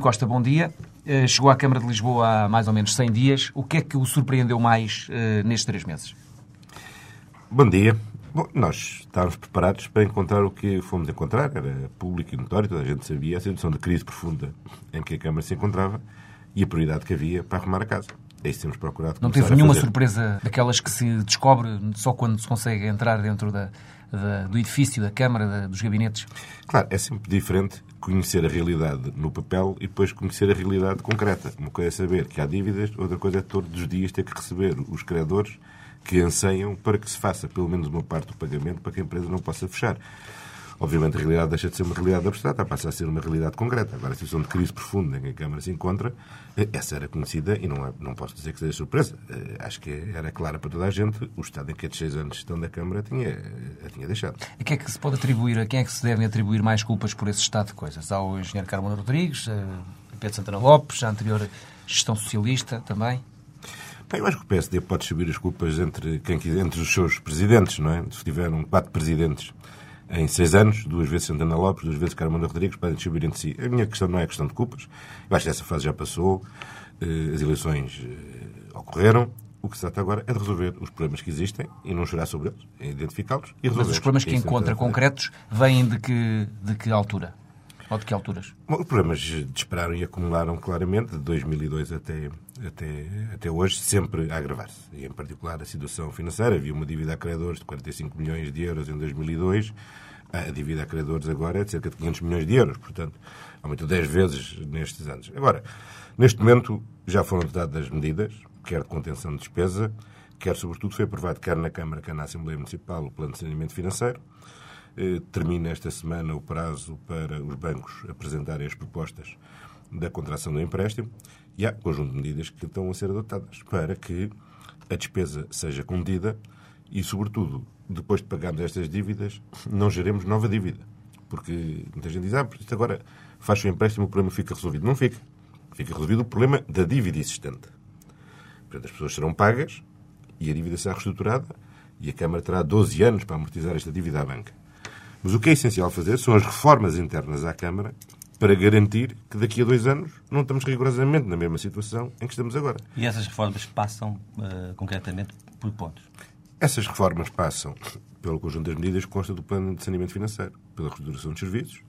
António Costa, bom dia. Eh, Chegou à Câmara de Lisboa há mais ou menos 100 dias. O que é que o surpreendeu mais eh, nestes três meses? Bom dia. Bom, nós estávamos preparados para encontrar o que fomos encontrar. Era público e notório, toda a gente sabia a situação de crise profunda em que a Câmara se encontrava e a prioridade que havia para arrumar a casa. É isso que temos procurado Não teve nenhuma surpresa daquelas que se descobre só quando se consegue entrar dentro da- da- do edifício, da Câmara, da- dos gabinetes? Claro, é sempre diferente conhecer a realidade no papel e depois conhecer a realidade concreta. Uma coisa é saber que há dívidas, outra coisa é todos os dias ter que receber os credores que anseiam para que se faça pelo menos uma parte do pagamento para que a empresa não possa fechar. Obviamente a realidade deixa de ser uma realidade abstrata, passa a ser uma realidade concreta. Agora, a situação de crise profunda em que a Câmara se encontra, eh, essa era conhecida e não, é- não posso dizer que seja surpresa. Eh, Acho que era clara para toda a gente. O estado em que estes seis anos de gestão da Câmara tinha, eh, a tinha deixado. A quem é que se pode atribuir, a quem é que se devem atribuir mais culpas por esse estado de coisas? Ao engenheiro Carmona Rodrigues, a Pedro Santana Lopes, a anterior gestão socialista também? Bem, eu acho que o PSD pode distribuir as culpas entre, quem entre os seus presidentes, não é? Se tiveram quatro presidentes em seis anos, duas vezes Santana Lopes, duas vezes Carmona Rodrigues, podem distribuir entre si. A minha questão não é questão de culpas. Eu acho que essa fase já passou, eh, as eleições eh, ocorreram. O que se trata agora é de resolver os problemas que existem e não chorar sobre eles, é identificá-los e resolver. Mas os problemas que encontra concretos vêm de que, de que altura? Ou de que alturas? Bom, os problemas dispararam e acumularam claramente de 2002 até, até, até hoje, sempre a agravar-se. E, em particular, a situação financeira. Havia uma dívida a credores de 45 milhões de euros em 2002. A dívida a credores agora é de cerca de 500 milhões de euros. Portanto, aumentou 10 vezes nestes anos. Agora, neste momento, já foram adotadas medidas, quer de contenção de despesa, quer, sobretudo, foi aprovado quer na Câmara, quer na Assembleia Municipal o Plano de Saneamento Financeiro. Eh, Termina esta semana o prazo para os bancos apresentarem as propostas da contração do empréstimo e há um conjunto de medidas que estão a ser adotadas para que a despesa seja contida e, sobretudo, depois de pagarmos estas dívidas, não geremos nova dívida. Porque muita gente diz, ah, isto agora faz o empréstimo, o problema fica resolvido. Não fica. Fica resolvido o problema da dívida existente. Portanto, as pessoas serão pagas e a dívida será reestruturada e a Câmara terá 12 anos para amortizar esta dívida à banca. Mas o que é essencial fazer são as reformas internas à Câmara para garantir que daqui a dois anos não estamos rigorosamente na mesma situação em que estamos agora. E essas reformas passam eh, concretamente por pontos. Essas reformas passam pelo conjunto das medidas que consta do plano de saneamento financeiro, pela reestruturação dos serviços,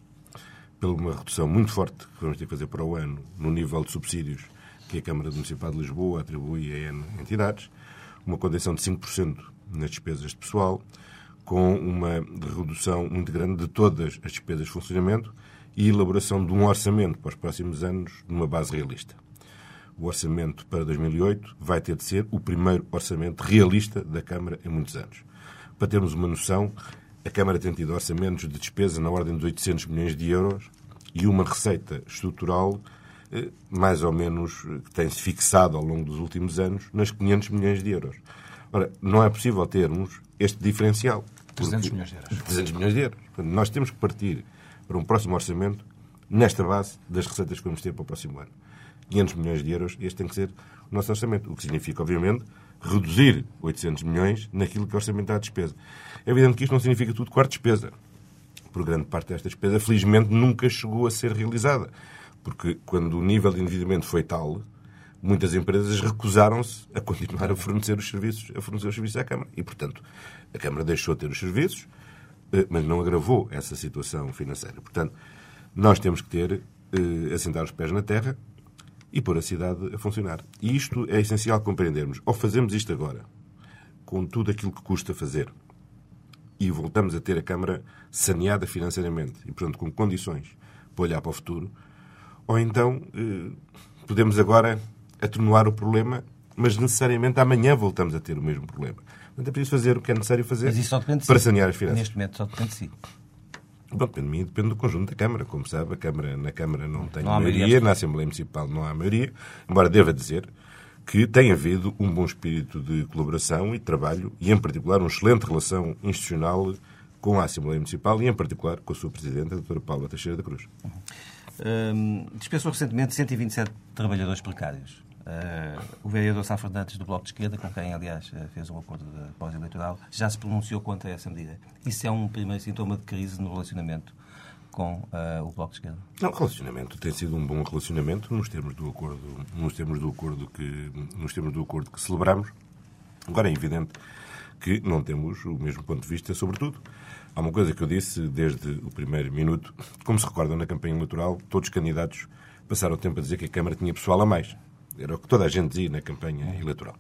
pela uma redução muito forte que vamos ter que fazer para o ano no nível de subsídios que a Câmara Municipal de Lisboa atribui a N entidades, uma contenção de 5% nas despesas de pessoal, com uma redução muito grande de todas as despesas de funcionamento e elaboração de um orçamento para os próximos anos numa base realista. O orçamento para 2008 vai ter de ser o primeiro orçamento realista da Câmara em muitos anos. Para termos uma noção, a Câmara tem tido orçamentos de despesa na ordem de 800 milhões de euros e uma receita estrutural eh, mais ou menos eh, que tem-se fixado ao longo dos últimos anos nas 500 milhões de euros. Ora, não é possível termos este diferencial. 300 porque- milhões de euros. 300 milhões de euros. Nós temos que partir para um próximo orçamento nesta base das receitas que vamos ter para o próximo ano. 500 milhões de euros, este tem que ser o nosso orçamento. O que significa, obviamente, reduzir 800 milhões naquilo que é orçamentar a despesa. É evidente que isto não significa tudo a despesa. Por grande parte desta despesa, felizmente, nunca chegou a ser realizada. Porque quando o nível de endividamento foi tal, muitas empresas recusaram-se a continuar a fornecer os serviços, a fornecer os serviços à Câmara. E, portanto, a Câmara deixou de ter os serviços, mas não agravou essa situação financeira. Portanto, nós temos que ter, eh, assentar os pés na terra e pôr a cidade a funcionar. E isto é essencial compreendermos. Ou fazemos isto agora, com tudo aquilo que custa fazer, e voltamos a ter a Câmara saneada financeiramente e, portanto, com condições para olhar para o futuro, ou então eh, podemos agora atenuar o problema, mas necessariamente amanhã voltamos a ter o mesmo problema. Portanto, é preciso fazer o que é necessário fazer Mas isso só depende de si. para sanear as finanças. Neste momento só depende de si. Bom, depende de mim, depende do conjunto da Câmara. Como sabe, a Câmara, na Câmara não tem Não maioria, maioria. na Assembleia Municipal não há maioria, embora deva dizer que tem havido um bom espírito de colaboração e de trabalho, e em particular uma excelente relação institucional com a Assembleia Municipal e em particular com a sua Presidente, a doutora Paula Teixeira da Cruz. Hum, dispensou recentemente 127 trabalhadores precários. Uh, o vereador Sá Fernandes, do Bloco de Esquerda, com quem, aliás, eh, fez um acordo pós-eleitoral, já se pronunciou contra essa medida. Isso é um primeiro sintoma de crise no relacionamento com uh, o Bloco de Esquerda. Não, o relacionamento tem sido um bom relacionamento nos termos do acordo, nos termos do acordo que, nos termos do acordo que celebramos. Agora é evidente que não temos o mesmo ponto de vista sobre tudo. Há uma coisa que eu disse desde o primeiro minuto. Como se recordam, na campanha eleitoral, todos os candidatos passaram o tempo a dizer que a Câmara tinha pessoal a mais. Era o que toda a gente dizia na campanha eleitoral.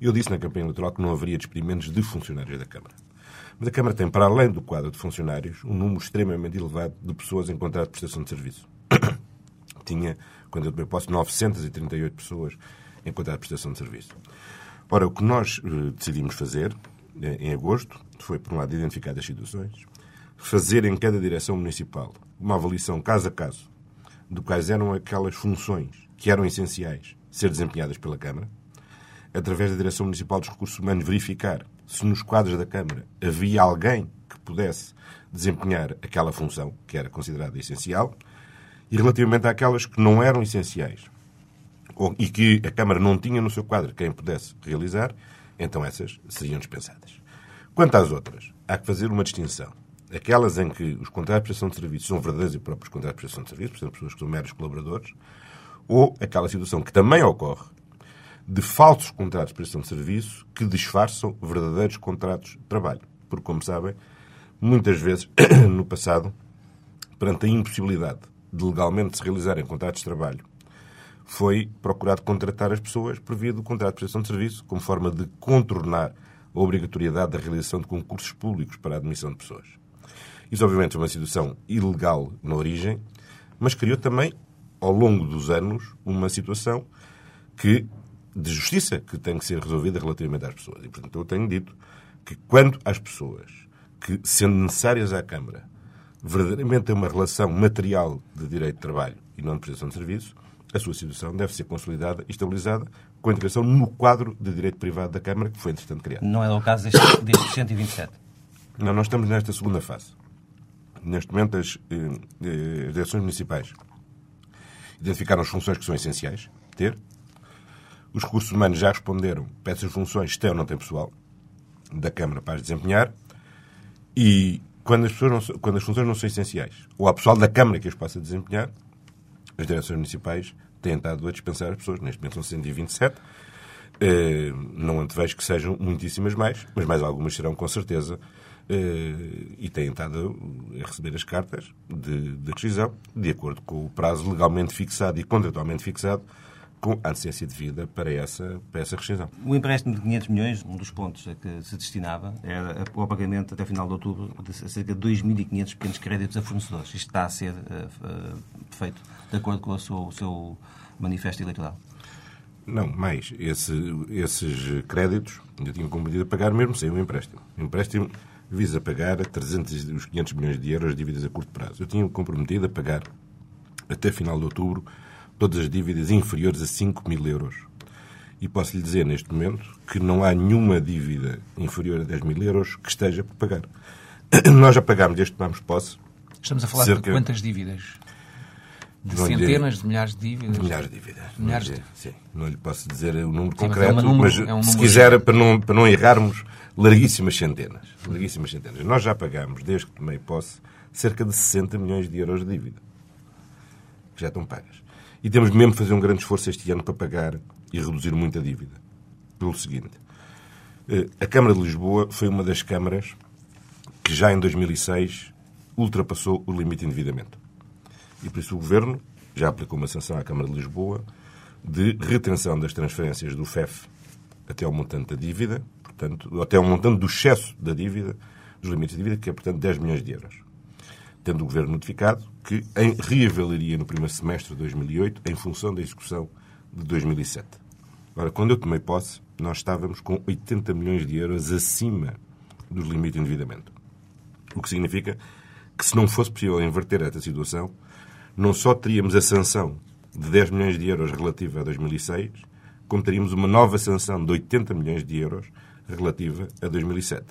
Eu disse na campanha eleitoral que não haveria despedimentos de funcionários da Câmara. Mas a Câmara tem, para além do quadro de funcionários, um número extremamente elevado de pessoas em contrato de prestação de serviço. Tinha, quando eu tomei posse, 938 pessoas em contrato de prestação de serviço. Ora, o que nós eh, decidimos fazer, eh, em agosto, foi, por um lado, identificar as situações, fazer em cada direção municipal uma avaliação caso a caso de quais eram aquelas funções que eram essenciais ser desempenhadas pela Câmara, através da Direção Municipal dos Recursos Humanos, verificar se nos quadros da Câmara havia alguém que pudesse desempenhar aquela função que era considerada essencial, e relativamente àquelas que não eram essenciais ou- e que a Câmara não tinha no seu quadro quem pudesse realizar, então essas seriam dispensadas. Quanto às outras, há que fazer uma distinção. Aquelas em que os contratos de prestação de serviços são verdadeiros e próprios contratos de prestação de serviços, portanto, pessoas que são meros colaboradores, ou aquela situação que também ocorre de falsos contratos de prestação de serviço que disfarçam verdadeiros contratos de trabalho. Porque, como sabem, muitas vezes, no passado, perante a impossibilidade de legalmente se realizarem contratos de trabalho, foi procurado contratar as pessoas por via do contrato de prestação de serviço, como forma de contornar a obrigatoriedade da realização de concursos públicos para a admissão de pessoas. Isso, obviamente, é uma situação ilegal na origem, mas criou também, ao longo dos anos, uma situação que, de justiça que tem que ser resolvida relativamente às pessoas. E, portanto, eu tenho dito que, quando às pessoas que, sendo necessárias à Câmara, verdadeiramente têm uma relação material de direito de trabalho e não de prestação de serviço, a sua situação deve ser consolidada e estabilizada com a integração no quadro de direito privado da Câmara, que foi, entretanto, criado. Não era o caso destes, destes 127. Não, nós estamos nesta segunda fase. Neste momento, as, eh, eh, as direções municipais identificaram as funções que são essenciais ter. Os recursos humanos já responderam para essas funções, têm ou não têm pessoal da Câmara para as desempenhar. E quando as, pessoas não quando as funções não são essenciais, ou há pessoal da Câmara que as possa desempenhar, as direções municipais têm estado a dispensar as pessoas. Neste momento são 127. Eh, não antevejo que sejam muitíssimas mais, mas mais algumas serão com certeza. Eh, e têm estado a receber as cartas de, de rescisão de acordo com o prazo legalmente fixado e contratualmente fixado com a antecedência devida para essa, para essa rescisão. O empréstimo de 500 milhões, um dos pontos a que se destinava, era o pagamento até final de outubro de cerca de 2.500 pequenos créditos a fornecedores. Isto está a ser eh, feito de acordo com a sua- o seu manifesto eleitoral. Não, mais. Esse, esses créditos ainda tinham comprometido a pagar mesmo sem o empréstimo. O empréstimo visa pagar 300, os 500 milhões de euros de dívidas a curto prazo. Eu tinha comprometido a pagar até final de outubro todas as dívidas inferiores a 5 mil euros. E posso lhe dizer neste momento que não há nenhuma dívida inferior a 10 mil euros que esteja por pagar. Nós já pagámos, desde que tomamos posse, Estamos a falar Cerca- de quantas dívidas? De lhe- centenas, de milhares de dívidas? De milhares de dívidas. Milhares de- Sim, não lhe posso dizer o número Sim, mas concreto, é um número- mas é um se quiser, para não, para não errarmos, larguíssimas centenas. Larguíssimas centenas. Nós já pagámos, desde que tomei posse, cerca de 60 milhões de euros de dívida. Que já estão pagas. E temos mesmo de fazer um grande esforço este ano para pagar e reduzir muito a dívida. Pelo seguinte. eh, A Câmara de Lisboa foi uma das câmaras que já em 2006 ultrapassou o limite de endividamento. E por isso o Governo já aplicou uma sanção à Câmara de Lisboa de retenção das transferências do FEF até ao montante da dívida, portanto, até ao montante do excesso da dívida, dos limites de dívida, que é, portanto, 10 milhões de euros. Tendo o Governo notificado que em, reavaliaria no primeiro semestre de 2008 em função da execução de 2007. Ora, quando eu tomei posse, nós estávamos com 80 milhões de euros acima dos limites de endividamento. O que significa que se não fosse possível inverter esta situação, não só teríamos a sanção de 10 milhões de euros relativa a 2006, como teríamos uma nova sanção de 80 milhões de euros relativa a 2007.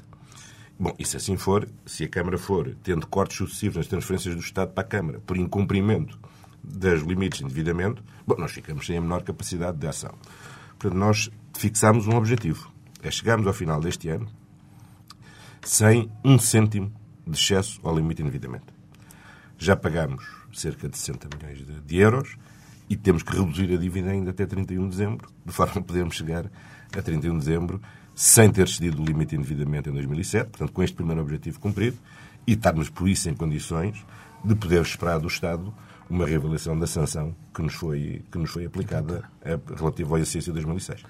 Bom, e se assim for, se a Câmara for tendo cortes sucessivos nas transferências do Estado para a Câmara por incumprimento dos limites de endividamento, bom, nós ficamos sem a menor capacidade de ação. Portanto, nós fixámos um objetivo. É chegarmos ao final deste ano sem um cêntimo de excesso ao limite de endividamento. Já pagámos cerca de 60 milhões de, de euros e temos que reduzir a dívida ainda até 31 de dezembro, de forma a podermos chegar a 31 de dezembro sem ter excedido o limite de endividamento em 2007, portanto, com este primeiro objetivo cumprido, e estarmos, por isso, em condições de poder esperar do Estado uma reavaliação da sanção que nos foi, que nos foi aplicada eh, relativa ao exercício de 2006.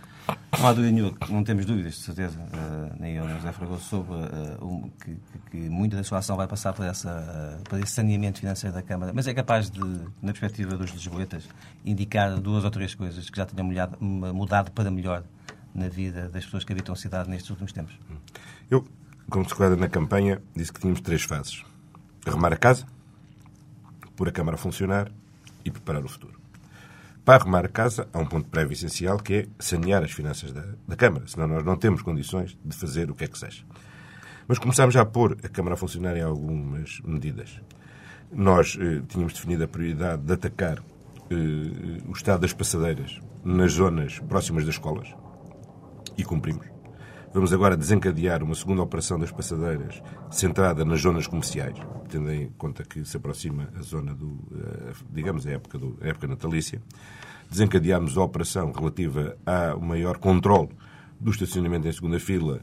Não há dúvida nenhuma, não temos dúvidas, de certeza, uh, nem eu nem José Fragoso, sobre uh, um, que, que, muita da sua ação vai passar por, essa, uh, por esse saneamento financeiro da Câmara, mas é capaz de, na perspectiva dos lisboetas, indicar duas ou três coisas que já tenham mudado, para melhor na vida das pessoas que habitam a cidade nestes últimos tempos? Eu, como se recorda na campanha, disse que tínhamos três fases. Arrumar a casa, pôr a Câmara a funcionar e preparar o futuro. Para arrumar a casa, há um ponto prévio essencial que é sanear as finanças da, da Câmara, senão nós não temos condições de fazer o que é que seja. Mas começámos já a pôr a Câmara a funcionar em algumas medidas. Nós eh, tínhamos definido a prioridade de atacar eh, o estado das passadeiras nas zonas próximas das escolas e cumprimos. Vamos agora desencadear uma segunda operação das passadeiras centrada nas zonas comerciais, tendo em conta que se aproxima a zona do, eh, digamos, a época, do, a época natalícia. Desencadeámos a operação relativa ao maior controle do estacionamento em segunda fila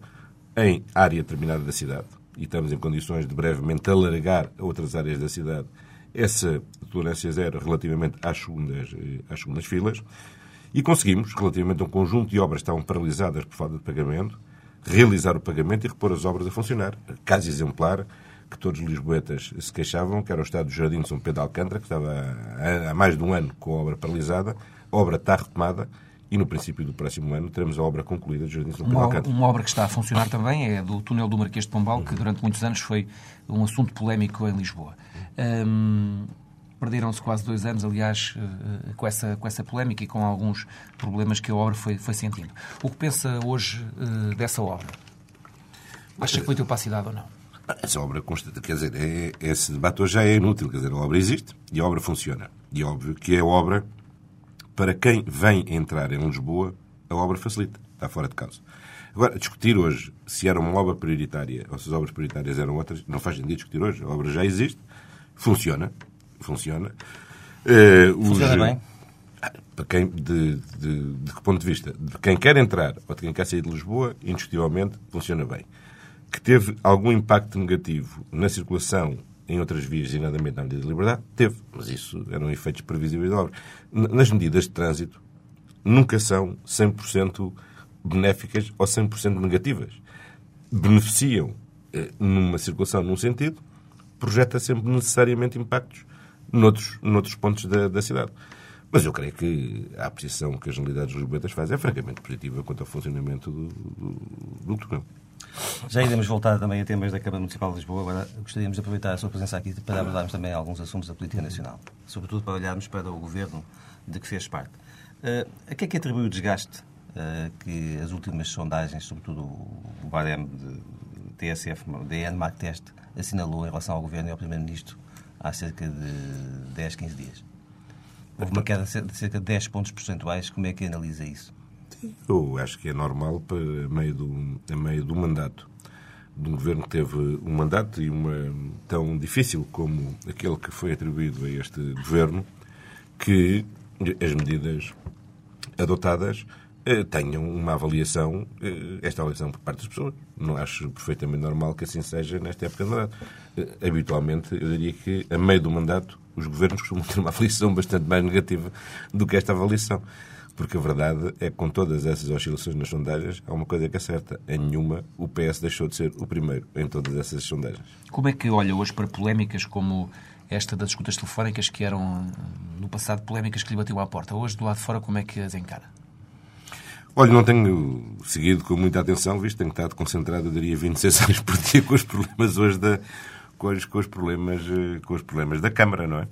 em área determinada da cidade e estamos em condições de brevemente alargar a outras áreas da cidade essa tolerância zero relativamente às segundas, eh, às segundas filas. E conseguimos, relativamente a um conjunto de obras que estavam paralisadas por falta de pagamento, realizar o pagamento e repor as obras a funcionar. Caso exemplar que todos os lisboetas se queixavam, que era o estado do Jardim de São Pedro de Alcântara, que estava há mais de um ano com a obra paralisada. A obra está retomada e no princípio do próximo ano teremos a obra concluída do Jardim de São Pedro de Alcântara. Uma obra que está a funcionar também é do túnel do Marquês de Pombal, que durante muitos anos foi um assunto polémico em Lisboa. Hum, Perderam-se quase dois anos, aliás, eh, com essa, com essa polémica e com alguns problemas que a obra foi, foi sentindo. O que pensa hoje eh, dessa obra? Acha que foi ter opacidade ou não? Essa obra, quer dizer, é, esse debate hoje já é inútil. Quer dizer, a obra existe e a obra funciona. E é óbvio que é obra, para quem vem entrar em Lisboa, a obra facilita. Está fora de causa. Agora, discutir hoje se era uma obra prioritária ou se as obras prioritárias eram outras, não faz sentido discutir hoje. A obra já existe, funciona, funciona. Uh, funciona os, bem? Para quem, de, de, de, que ponto de vista? De quem quer entrar ou de quem quer sair de Lisboa, indiscutivelmente funciona bem. Que teve algum impacto negativo na circulação em outras vias, designadamente na medida de liberdade, teve. Mas isso eram efeitos previsíveis da obra. Nas medidas de trânsito, nunca são 100% benéficas ou 100% negativas. Beneficiam eh, numa circulação num sentido, projeta sempre necessariamente impactos noutros, noutros pontos da, da cidade. Mas eu creio que a apreciação que as generalidades lisboetas fazem é francamente positiva quanto ao funcionamento do, do, túnel. Já iremos voltar também a temas da Câmara Municipal de Lisboa. Agora gostaríamos de aproveitar a sua presença aqui para abordarmos também alguns assuntos da política nacional. Sobretudo para olharmos para o governo de que fez parte. Uh, a que é que atribui o desgaste uh, que as últimas sondagens, sobretudo o barem de TSF, DN Mark Test, assinalou em relação ao governo e ao Primeiro-Ministro há cerca de 10, 15 dias. Houve uma queda de cerca de 10 pontos percentuais. Como é que analisa isso? Eu acho que é normal para meio do, a meio do mandato de um governo que teve um mandato e uma tão difícil como aquele que foi atribuído a este governo, que as medidas adotadas tenham uma avaliação, eh, esta avaliação por parte das pessoas. Não acho perfeitamente normal que assim seja nesta época de mandato. Eh, habitualmente, eu diria que, a meio do mandato, os governos costumam ter uma avaliação bastante mais negativa do que esta avaliação. Porque a verdade é que, com todas essas oscilações nas sondagens, há uma coisa que é certa. Em nenhuma, o PS deixou de ser o primeiro em todas essas sondagens. Como é que olha hoje para polémicas como esta das escutas telefónicas, que eram, no passado, polémicas que lhe bateu à porta? Hoje, do lado de fora, como é que as encara? Olha, não tenho seguido com muita atenção, visto tenho estado concentrado, eu diria, 26 anos por dia com os problemas hoje da, com os, com os problemas, eh, com os problemas da Câmara, não é?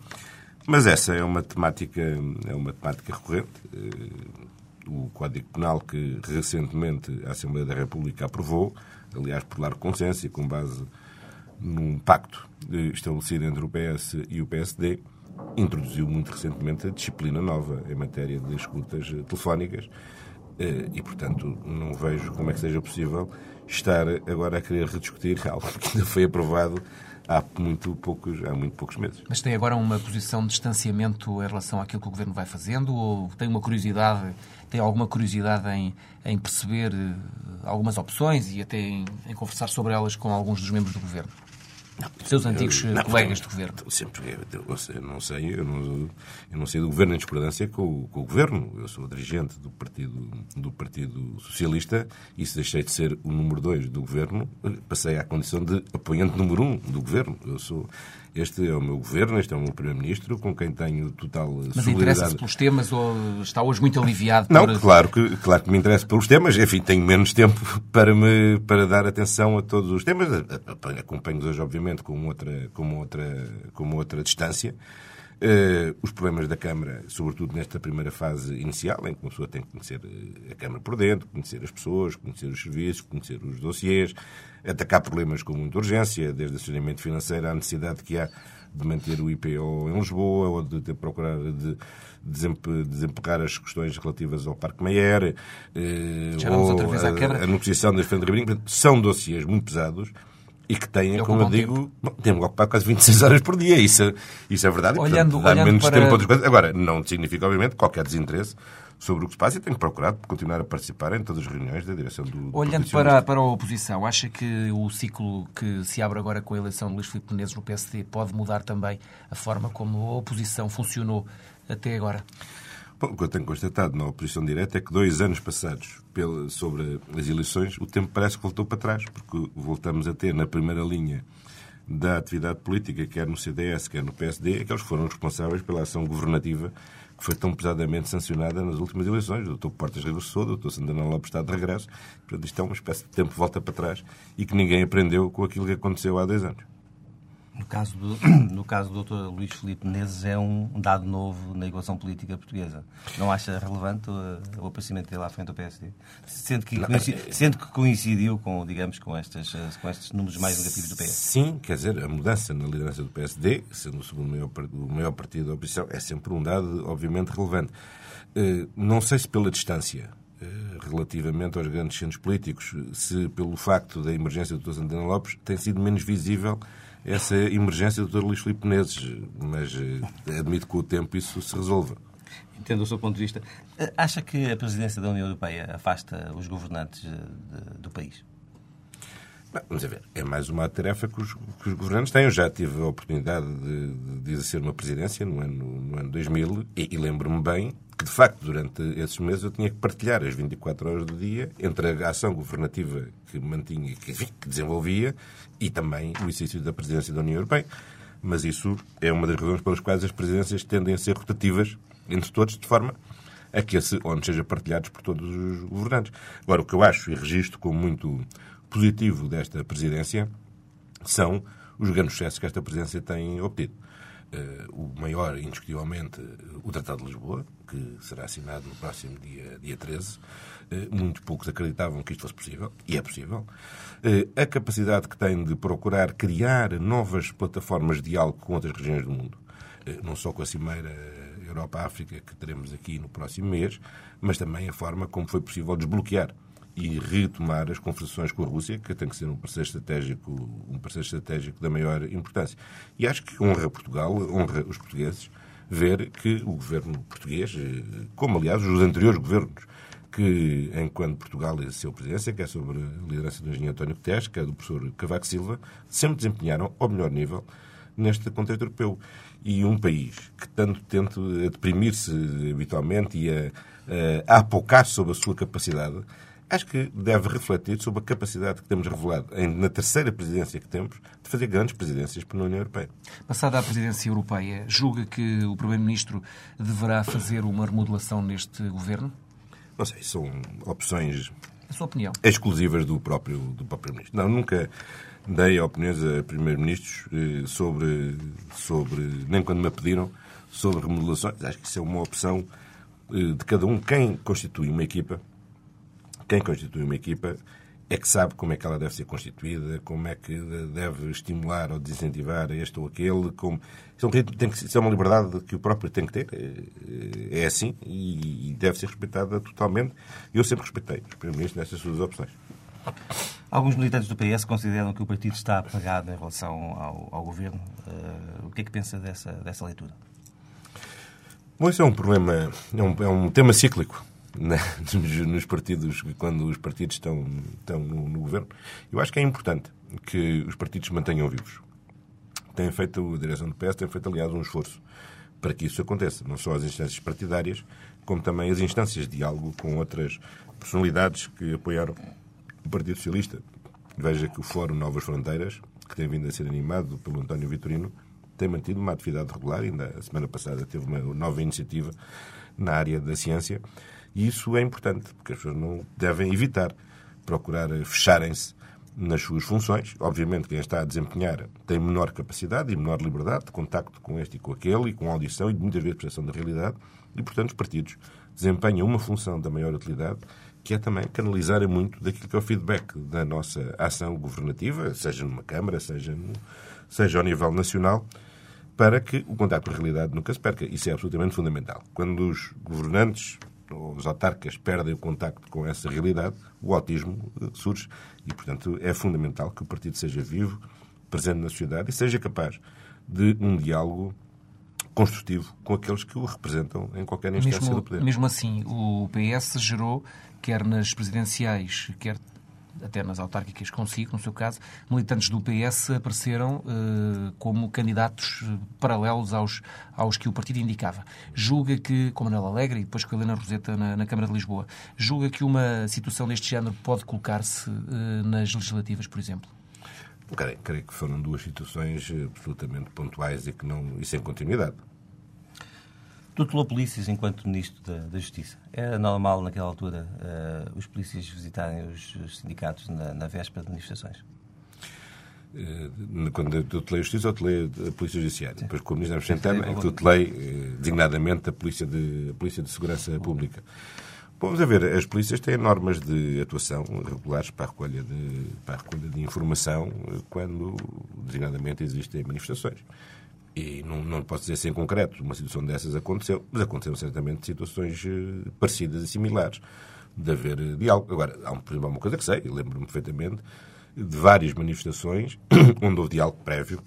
Mas essa é uma temática, é uma temática recorrente. Eh, o Código Penal que recentemente a Assembleia da República aprovou, aliás, por largo consenso e com base num pacto estabelecido entre o PS e o PSD, introduziu muito recentemente a disciplina nova em matéria de escutas telefónicas eh, e, portanto, não vejo como é que seja possível estar agora a querer rediscutir algo que ainda foi aprovado há muito poucos, há muito poucos meses. Mas tem agora uma posição de distanciamento em relação àquilo que o Governo vai fazendo ou tem uma curiosidade, tem alguma curiosidade em, em perceber eh, algumas opções e até em, em conversar sobre elas com alguns dos membros do Governo? Seus antigos não, colegas de governo? Sempre, eu, eu não sei, eu não, eu não sei do governo em discordância com, com, o governo. Eu sou dirigente do Partido, do partido Socialista e se deixei de ser o número dois do governo, passei à condição de apoiante número um do governo. Eu sou, este é o meu governo, este é o meu primeiro-ministro, com quem tenho total Mas interessa-se pelos temas ou está hoje muito aliviado? Não, por... claro, que, claro que me interessa pelos temas. Enfim, tenho menos tempo para, me, para dar atenção a todos os temas. Acompanho-os hoje, obviamente, com outra, com outra, com outra distância. Uh, os problemas da Câmara, sobretudo nesta primeira fase inicial, em que uma pessoa tem que conhecer eh, a Câmara por dentro, conhecer as pessoas, conhecer os serviços, conhecer os dossiers, atacar problemas com muita urgência, desde o acionamento financeiro à necessidade que há de manter o IPO em Lisboa ou de, de procurar de desempenhar as questões relativas ao Parque Meyer eh, ou a, a, negociação das Frente Ribeirinho. São dossiês muito pesados e que têm, como eu digo, têm ocupado quase 26 horas por dia. Isso, isso é verdade. Olhando, portanto, dá olhando menos para... tempo para outras coisas. Agora, não significa, obviamente, qualquer desinteresse sobre o que se passa e tenho procurado continuar a participar em todas as reuniões da direção do Olhando para, para a oposição, acha que o ciclo que se abre agora com a eleição de Luís Filipe Menezes no PSD pode mudar também a forma como a oposição funcionou até agora? Bom, o que eu tenho constatado na oposição direta é que dois anos passados pela, sobre as eleições, o tempo parece que voltou para trás, porque voltamos a ter na primeira linha da atividade política, quer no CDS, quer no PSD, aqueles que foram responsáveis pela ação governativa que foi tão pesadamente sancionada nas últimas eleições. O Dr. Portas regressou, o Dr. Santana Lopes está de regresso. Portanto, isto é uma espécie de tempo volta para trás e que ninguém aprendeu com aquilo que aconteceu há dois anos. No caso do, no caso do Dr. Luís Filipe Menezes, é um dado novo na equação política portuguesa. Não acha relevante o, o aparecimento dele à frente do PSD? Sendo que, coincidiu, sendo que coincidiu com, digamos, com, estas, com estes números mais negativos do PS. Sim, quer dizer, a mudança na liderança do PSD, sendo o segundo maior, o maior partido da oposição, é sempre um dado, obviamente, relevante. Eh, não sei se pela distância eh, relativamente aos grandes centros políticos, se pelo facto da emergência do Dr. Santana Lopes tem sido menos visível essa emergência do Dr. Luís Filipe Menezes, mas eh, admito que com o tempo isso se resolva. Entendo o seu ponto de vista. Eh, acha que a presidência da União Europeia afasta os governantes eh, do país? Vamos ver, é mais uma tarefa que os, que os, governantes têm. Eu já tive a oportunidade de, de exercer uma presidência no ano, no ano 2000 e, e lembro-me bem que, de facto, durante esses meses eu tinha que partilhar as 24 horas do dia entre a ação governativa que mantinha, que, que desenvolvia, e também o exercício da presidência da União Europeia. Mas isso é uma das razões pelas quais as presidências tendem a ser rotativas entre todos, de forma a que esse ONU seja partilhados por todos os governantes. Agora, o que eu acho e registro como muito positivo desta presidência são os grandes sucessos que esta presidência tem obtido. Uh, o maior, indiscutivelmente, o Tratado de Lisboa, que será assinado no próximo dia, dia 13. Uh, eh, muito poucos acreditavam que isto fosse possível, e é possível. A capacidade que tem de procurar criar novas plataformas de diálogo com outras regiões do mundo, não só com a Cimeira Europa-África que teremos aqui no próximo mês, mas também a forma como foi possível desbloquear e retomar as conversações com a Rússia, que tem que ser um parceiro estratégico, um parceiro estratégico da maior importância. E acho que honra Portugal, honra os portugueses, ver que o governo português, eh, como aliás os anteriores governos, que enquanto Portugal exerceu presidência, que é sobre a liderança do engenheiro António Guterres, que é do professor Cavaco Silva, sempre desempenharam ao melhor nível neste contexto europeu. E um país que tanto tenta deprimir-se habitualmente e a, a, a apocar sobre a sua capacidade, acho que deve refletir sobre a capacidade que temos revelado na terceira presidência que temos de fazer grandes presidências para a União Europeia. Passada a presidência europeia, julga que o Primeiro-Ministro deverá fazer uma remodelação neste governo? Não sei, são opções A sua opinião? Exclusivas do próprio, do próprio Ministro. Não, nunca dei opiniões a Primeiro-Ministros eh, sobre, sobre, nem quando me pediram, sobre remodelações. Acho que isso é uma opção eh, de cada um. Quem constitui uma equipa, quem constitui uma equipa é que sabe como é que ela deve ser constituída, como é que deve estimular ou desincentivar este ou aquele. Como... Isso, é um ritmo, tem que, isso é uma liberdade que o próprio tem que ter. É, é assim e deve ser respeitada totalmente. Eu sempre respeitei os primeiros nessas suas opções. Alguns militantes do PS consideram que o partido está apagado em relação ao, ao governo. Uh, o que é que pensa dessa, dessa leitura? Bom, isso é um problema, é um, é um tema cíclico né, nos partidos, quando os partidos estão, estão no, no, governo. Eu acho que é importante que os partidos mantenham vivos. Tem feito, a direção do PS tem feito, aliás, um esforço para que isso aconteça. Não só as instâncias partidárias, como também as instâncias de diálogo com outras personalidades que apoiaram o Partido Socialista. Veja que o Fórum Novas Fronteiras, que tem vindo a ser animado pelo António Vitorino, tem mantido uma atividade regular. Ainda a semana passada teve uma nova iniciativa na área da ciência e isso é importante, porque as pessoas não devem evitar procurar fecharem-se nas suas funções. Obviamente, quem está a desempenhar tem menor capacidade e menor liberdade de contacto com este e com aquele, e com audição e muitas vezes percepção da realidade, e, portanto, os partidos desempenham uma função da maior utilidade, que é também canalizar muito daquilo que é o feedback da nossa ação governativa, seja numa Câmara, seja, no, seja ao nível nacional, para que o contacto com a realidade nunca se perca. Isso é absolutamente fundamental. Quando os governantes os autarcas perdem o contacto com essa realidade, o autismo eh, surge. E, portanto, é fundamental que o partido seja vivo, presente na sociedade e seja capaz de um diálogo construtivo com aqueles que o representam em qualquer instância mesmo, do poder. Mesmo assim, o PS gerou, quer nas presidenciais, quer até nas autárquicas consigo, no seu caso, militantes do PS apareceram uh, como candidatos eh, paralelos aos, aos que o partido indicava. Julga que, com Manuel Alegre e depois com Helena Roseta na, na Câmara de Lisboa, julga que uma situação deste género pode colocar-se uh, nas legislativas, por exemplo? Creio, creio que foram duas situações absolutamente pontuais e, que não, e sem continuidade tutelou polícias enquanto Ministro da, da, Justiça. Era normal, naquela altura, uh, os polícias visitarem os, os sindicatos na, na, véspera de manifestações? Uh, quando eu tutelei a Justiça, eu tutelei a Polícia Judiciária. Sim. Depois, como Ministro da é que tutelei, uh, designadamente, a Polícia de, a Polícia de Segurança Pública. Vamos a ver, as polícias têm normas de atuação regulares para a recolha de, para a recolha de informação quando, designadamente, existem manifestações. E não, não posso dizer sem concreto, uma situação dessas aconteceu, mas aconteceram certamente situações eh, parecidas e similares de haver eh, diálogo. Agora, há uma, uma coisa que sei, lembro-me perfeitamente de várias manifestações onde houve diálogo prévio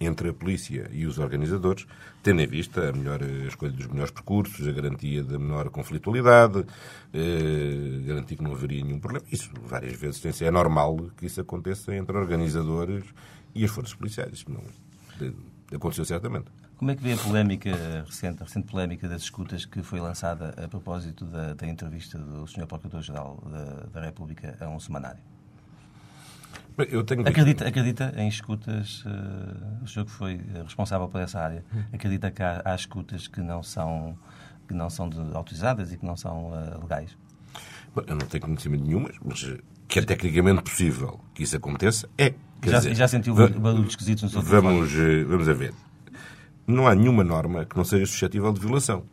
entre a polícia e os organizadores, tendo em vista a melhor a eh, escolha dos melhores percursos, a garantia da menor conflitualidade, eh, garantir que não haveria nenhum problema. Isso várias vezes tem é normal que isso aconteça entre organizadores e as forças policiais. Não, aconteceu certamente. Como é que vê a polémica recente, a recente polémica das escutas que foi lançada a propósito da, da entrevista do Sr. Procurador-Geral da, da, República a um semanário? Eu tenho... acredita, acredita em escutas, uh, o senhor que foi responsável por essa área, acredita que há, há escutas que não são, que não são de, autorizadas e que não são uh, legais? Bom, eu não tenho conhecimento nenhuma, mas que é tecnicamente possível que isso aconteça, é. Já, dizer, já sentiu barulhos esquisitos no seu vamos, eh, vamos a ver. Não há nenhuma norma que não seja suscetível de violação.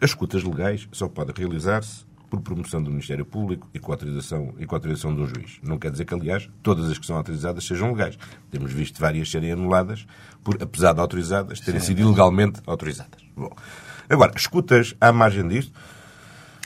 As escutas legais só podem realizar-se por promoção do Ministério Público e com, autorização, e com autorização de um juiz. Não quer dizer que, aliás, todas as que são autorizadas sejam legais. Temos visto várias serem anuladas, por, apesar de autorizadas, terem Sim. sido ilegalmente autorizadas. Bom, agora, escutas à margem disto,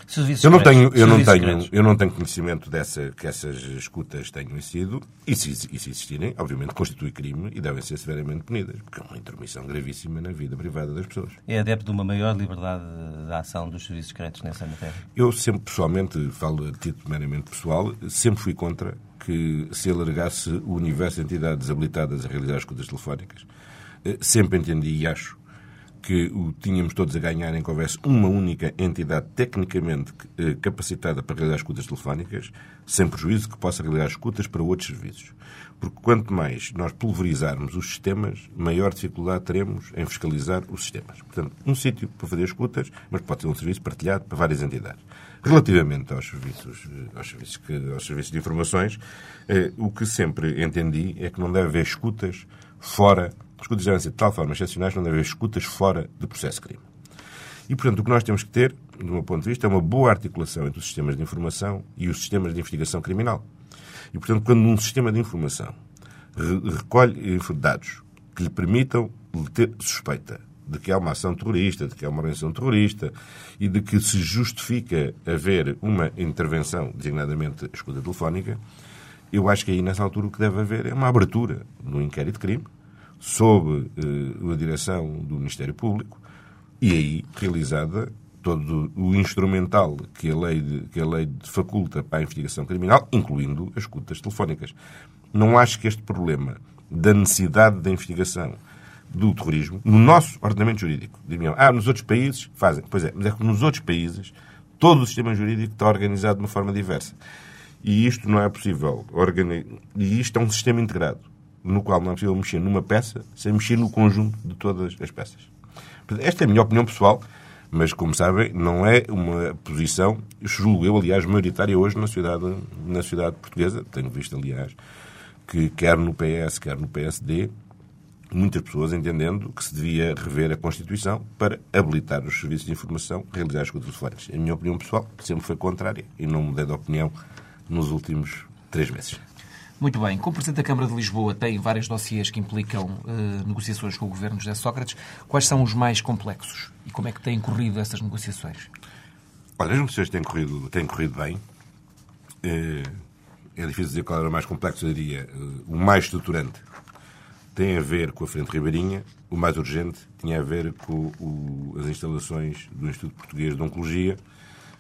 Serviços eu não tenho, eu não tenho, eu não tenho conhecimento dessa que essas escutas tenham sido e se, e se existirem, obviamente constitui crime e devem ser severamente punidas, porque é uma intermissão gravíssima na vida privada das pessoas. É adepto de uma maior liberdade de ação dos serviços secretos nessa matéria? Eu sempre, pessoalmente, falo a título meramente pessoal, sempre fui contra que se alargasse o universo de entidades habilitadas a realizar escutas telefónicas. Eh, sempre entendi e acho que o tínhamos todos a ganhar em houvesse uma única entidade tecnicamente eh, capacitada para realizar escutas telefónicas, sem prejuízo que possa realizar escutas para outros serviços. Porque quanto mais nós pulverizarmos os sistemas, maior dificuldade teremos em fiscalizar os sistemas. Portanto, um sítio para fazer escutas, mas pode ser um serviço partilhado para várias entidades. Relativamente aos serviços, aos serviços, que, aos serviços de informações, eh, o que sempre entendi é que não deve haver escutas fora, devem ser de tal forma excepcionais, não deve haver escutas fora de processo de crime. E, portanto, o que nós temos que ter, do meu ponto de vista, é uma boa articulação entre os sistemas de informação e os sistemas de investigação criminal. E, portanto, quando um sistema de informação recolhe dados que lhe permitam ter suspeita de que há uma ação terrorista, de que há uma organização terrorista e de que se justifica haver uma intervenção, designadamente a escuta telefónica, eu acho que aí, nessa altura, o que deve haver é uma abertura no inquérito de crime, sob eh, a direção do Ministério Público, e aí realizada todo o instrumental que a lei, de, que a lei faculta para a investigação criminal, incluindo as escutas telefónicas. Não acho que este problema da necessidade da investigação do terrorismo, no nosso ordenamento jurídico, diriam, ah, nos outros países fazem. Pois é, mas é que nos outros países todo o sistema jurídico está organizado de uma forma diversa. E isto não é possível. E isto é um sistema integrado, no qual não é possível mexer numa peça sem mexer no conjunto de todas as peças. Esta é a minha opinião pessoal, mas, como sabem, não é uma posição, julgo eu, aliás, maioritária hoje na sociedade, na sociedade portuguesa. Tenho visto, aliás, que quer no PS, quer no PSD, muitas pessoas entendendo que se devia rever a Constituição para habilitar os serviços de informação a realizar as escutas telefónicas. A minha opinião pessoal sempre foi contrária e não mudei de opinião nos últimos três meses. Muito bem. Como Presidente da Câmara de Lisboa tem vários dossiês que implicam uh, negociações com o Governo José Sócrates, quais são os mais complexos e como é que têm corrido essas negociações? Olha, as negociações têm corrido, têm corrido bem. É, é difícil dizer qual era o mais complexo, eu diria. Uh, o mais estruturante tem a ver com a Frente Ribeirinha, o mais urgente tinha a ver com o, as instalações do Instituto Português de Oncologia,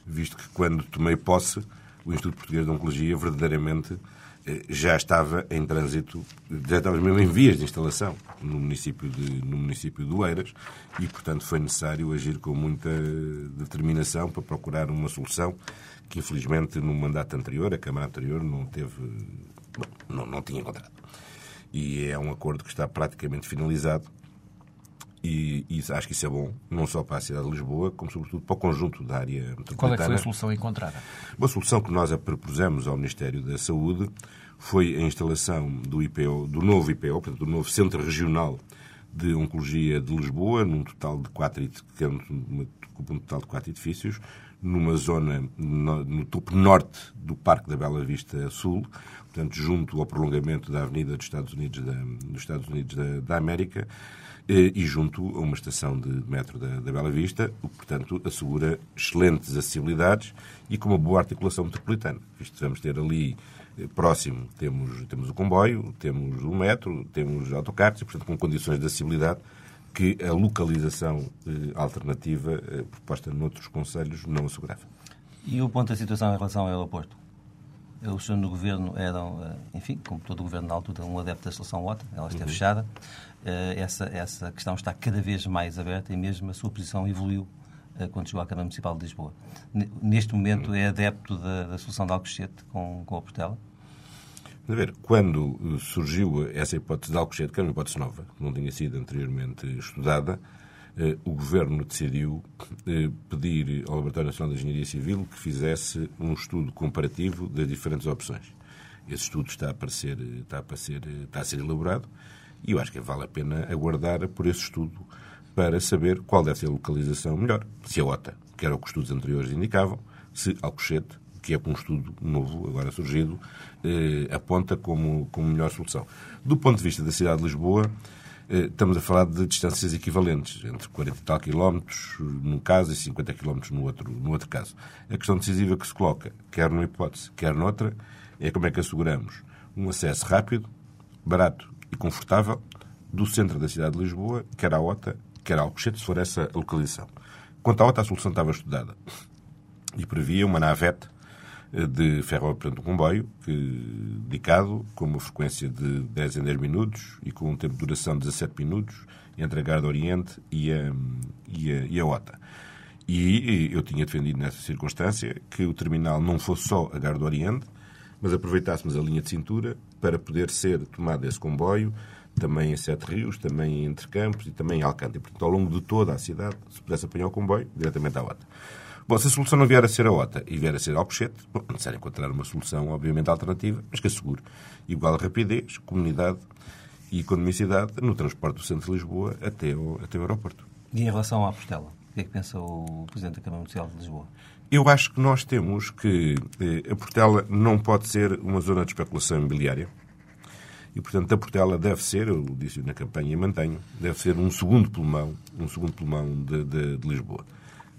visto que quando tomei posse, o Instituto Português de Oncologia verdadeiramente eh, já estava em trânsito, já estava mesmo em vias de instalação no município de, no município de Oeiras e, portanto, foi necessário agir com muita determinação para procurar uma solução que, infelizmente, no mandato anterior, a Câmara anterior, não teve, não, não tinha encontrado e é um acordo que está praticamente finalizado. E, e, acho que isso é bom, não só para a cidade de Lisboa, como sobretudo para o conjunto da área metropolitana. Qual é que foi a solução encontrada? Uma solução que nós a propusemos ao Ministério da Saúde foi a instalação do IPO, do novo IPO, portanto, do novo Centro Regional de Oncologia de Lisboa, num total de quatro, um total de quatro edifícios, numa zona no, no topo norte do Parque da Bela Vista Sul, portanto, junto ao prolongamento da Avenida dos Estados Unidos da, dos Estados Unidos da, da América e junto a uma estação de metro da, da, Bela Vista, o que, portanto, assegura excelentes acessibilidades e com uma boa articulação metropolitana. Isto vamos ter ali eh, próximo, temos, temos o comboio, temos o metro, temos autocarros e, portanto, com condições de acessibilidade que a localização eh, alternativa eh, proposta noutros conselhos não assegurava. E o ponto da situação em relação ao aeroporto? O senhor no governo eram, eh, enfim, como todo o governo na altura, um adepto da solução OTA, ela esteve uhum. fechada. Eh, essa, essa questão está cada vez mais aberta e mesmo a sua posição evoluiu eh, quando chegou à Câmara Municipal de Lisboa. Neste momento é adepto da, da solução de Alcochete com, com a Portela? A ver, quando surgiu essa hipótese de Alcochete, que era uma hipótese nova, não tinha sido anteriormente estudada, o Governo decidiu eh, pedir ao Laboratório Nacional de Engenharia Civil que fizesse um estudo comparativo das diferentes opções. Esse estudo está a, aparecer, está a, ser, está a ser elaborado e eu acho que vale a pena aguardar por esse estudo para saber qual deve ser a localização melhor. Se a OTA, que era o que os estudos anteriores indicavam, se Alcochete, que é um estudo novo, agora surgido, eh, aponta como, como melhor solução. Do ponto de vista da cidade de Lisboa, eh, estamos a falar de distâncias equivalentes, entre 40 e tal quilómetros num caso e 50 quilómetros no outro, no outro caso. A questão decisiva que se coloca, quer numa hipótese, quer noutra, é como é que asseguramos um acesso rápido, barato e confortável do centro da cidade de Lisboa, quer à OTA, quer a Alcochete, se for essa localização. Quanto à OTA, a solução estava estudada e previa uma navete de ferro, portanto, um comboio que, dedicado com uma frequência de 10 em 10 minutos e com um tempo de duração de 17 minutos entre a Garda Oriente e a, e a, e a OTA. E eu tinha defendido nessa circunstância que o terminal não fosse só a Garda Oriente, mas aproveitássemos a linha de cintura para poder ser tomado esse comboio também em Sete Rios, também Entre Campos e também em Alcântara. Portanto, ao longo de toda a cidade, se pudesse apanhar o comboio, diretamente à OTA. Bom, se a solução não vier a ser a OTA e vier a ser Alcochete, bom, é necessário encontrar uma solução, obviamente, alternativa, mas que assegure igual rapidez, comunidade e economicidade no transporte do centro de Lisboa até o, até o aeroporto. E em relação à Portela, o que é que pensa o Presidente da Câmara Municipal de Lisboa? Eu acho que nós temos que eh, a Portela não pode ser uma zona de especulação imobiliária. E, portanto, a Portela deve ser, eu disse na campanha e mantenho, deve ser um segundo pulmão, um segundo pulmão de, de, de Lisboa.